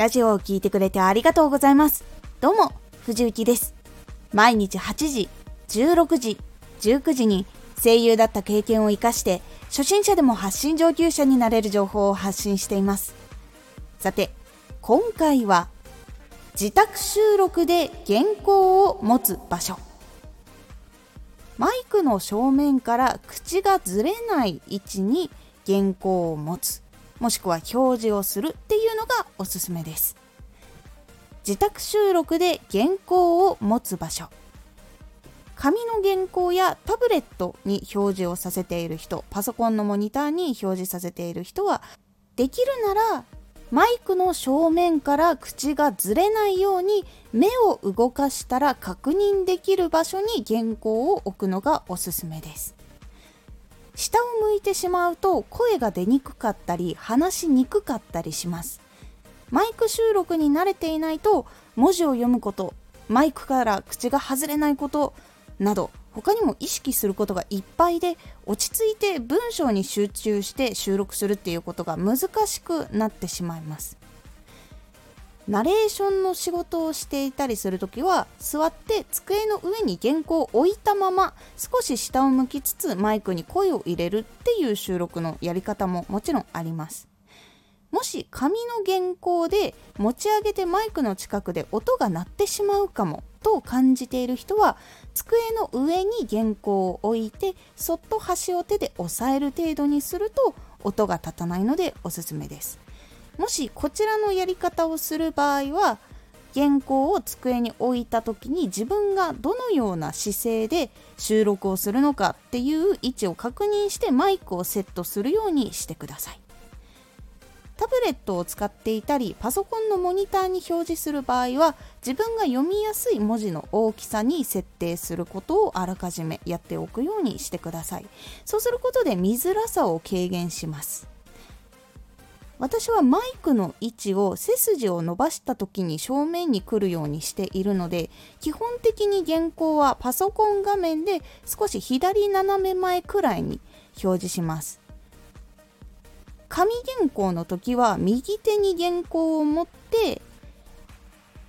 ラジオを聴いてくれてありがとうございます。どうも、藤幸です。毎日8時、16時、19時に声優だった経験を活かして、初心者でも発信上級者になれる情報を発信しています。さて、今回は、自宅収録で原稿を持つ場所。マイクの正面から口がずれない位置に原稿を持つ。もしくは表示をするっていうのがおすすめです。自宅収録で原稿を持つ場所。紙の原稿やタブレットに表示をさせている人パソコンのモニターに表示させている人はできるならマイクの正面から口がずれないように目を動かしたら確認できる場所に原稿を置くのがおすすめです。下を向いてしまうと声が出にくかったり話しにくかったりします。マイク収録に慣れていないと文字を読むことマイクから口が外れないことなど他にも意識することがいっぱいで落ち着いて文章に集中して収録するっていうことが難しくなってしまいます。ナレーションの仕事をしていたりする時は座って机の上に原稿を置いたまま少し下を向きつつマイクに声を入れるっていう収録のやり方ももちろんあります。もし紙の原稿で持ち上げてマイクの近くで音が鳴ってしまうかもと感じている人は机の上に原稿を置いてそっと端を手で押さえる程度にすると音が立たないのでおすすめです。もしこちらのやり方をする場合は原稿を机に置いた時に自分がどのような姿勢で収録をするのかっていう位置を確認してマイクをセットするようにしてください。タブレットを使っていたりパソコンのモニターに表示する場合は自分が読みやすい文字の大きさに設定することをあらかじめやっておくようにしてください。そうすることで見づらさを軽減します。私はマイクの位置を背筋を伸ばした時に正面に来るようにしているので基本的に原稿はパソコン画面で少し左斜め前くらいに表示します。紙原稿の時は右手に原稿を持って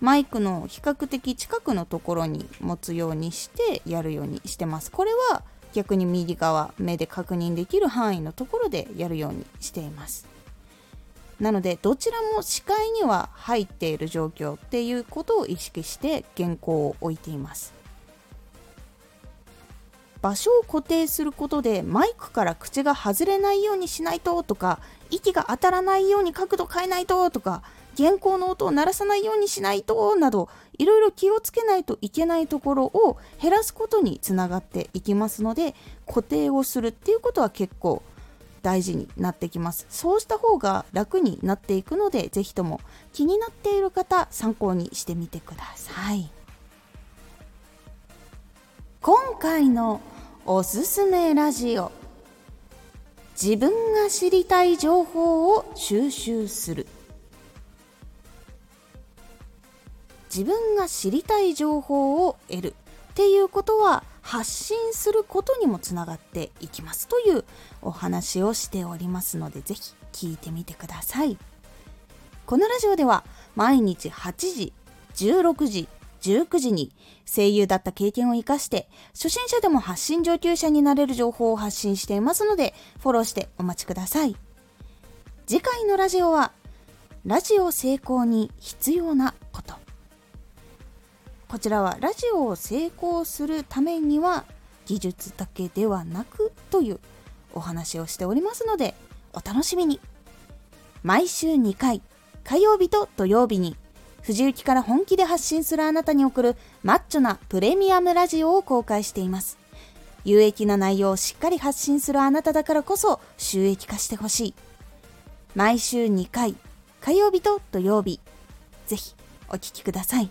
マイクの比較的近くのところに持つようにしてやるようにしてます。これは逆に右側目で確認できる範囲のところでやるようにしています。なのでどちらも視界には入っている状況っていうことを意識して原稿を置いています。場所を固定することでマイクから口が外れないようにしないととか息が当たらないように角度変えないととか原稿の音を鳴らさないようにしないとなどいろいろ気をつけないといけないところを減らすことにつながっていきますので固定をするっていうことは結構大事になってきます。そうした方が楽になっていくので是非とも気になっている方参考にしてみてください。今回のおすすめラジオ。自分が知りたい情報を収集する。自分が知りたい情報を得る。っていうことは発信することにもつながっていきますというお話をしておりますのでぜひ聞いてみてください。このラジオでは毎日8時16時19時に声優だった経験を活かして初心者でも発信上級者になれる情報を発信していますのでフォローしてお待ちください。次回のラジオはラジオ成功に必要なこと。こちらはラジオを成功するためには技術だけではなくというお話をしておりますのでお楽しみに。毎週2回火曜日と土曜日に藤雪から本気で発信するあなたに送るマッチョなプレミアムラジオを公開しています。有益な内容をしっかり発信するあなただからこそ収益化してほしい。毎週2回火曜日と土曜日ぜひお聴きください。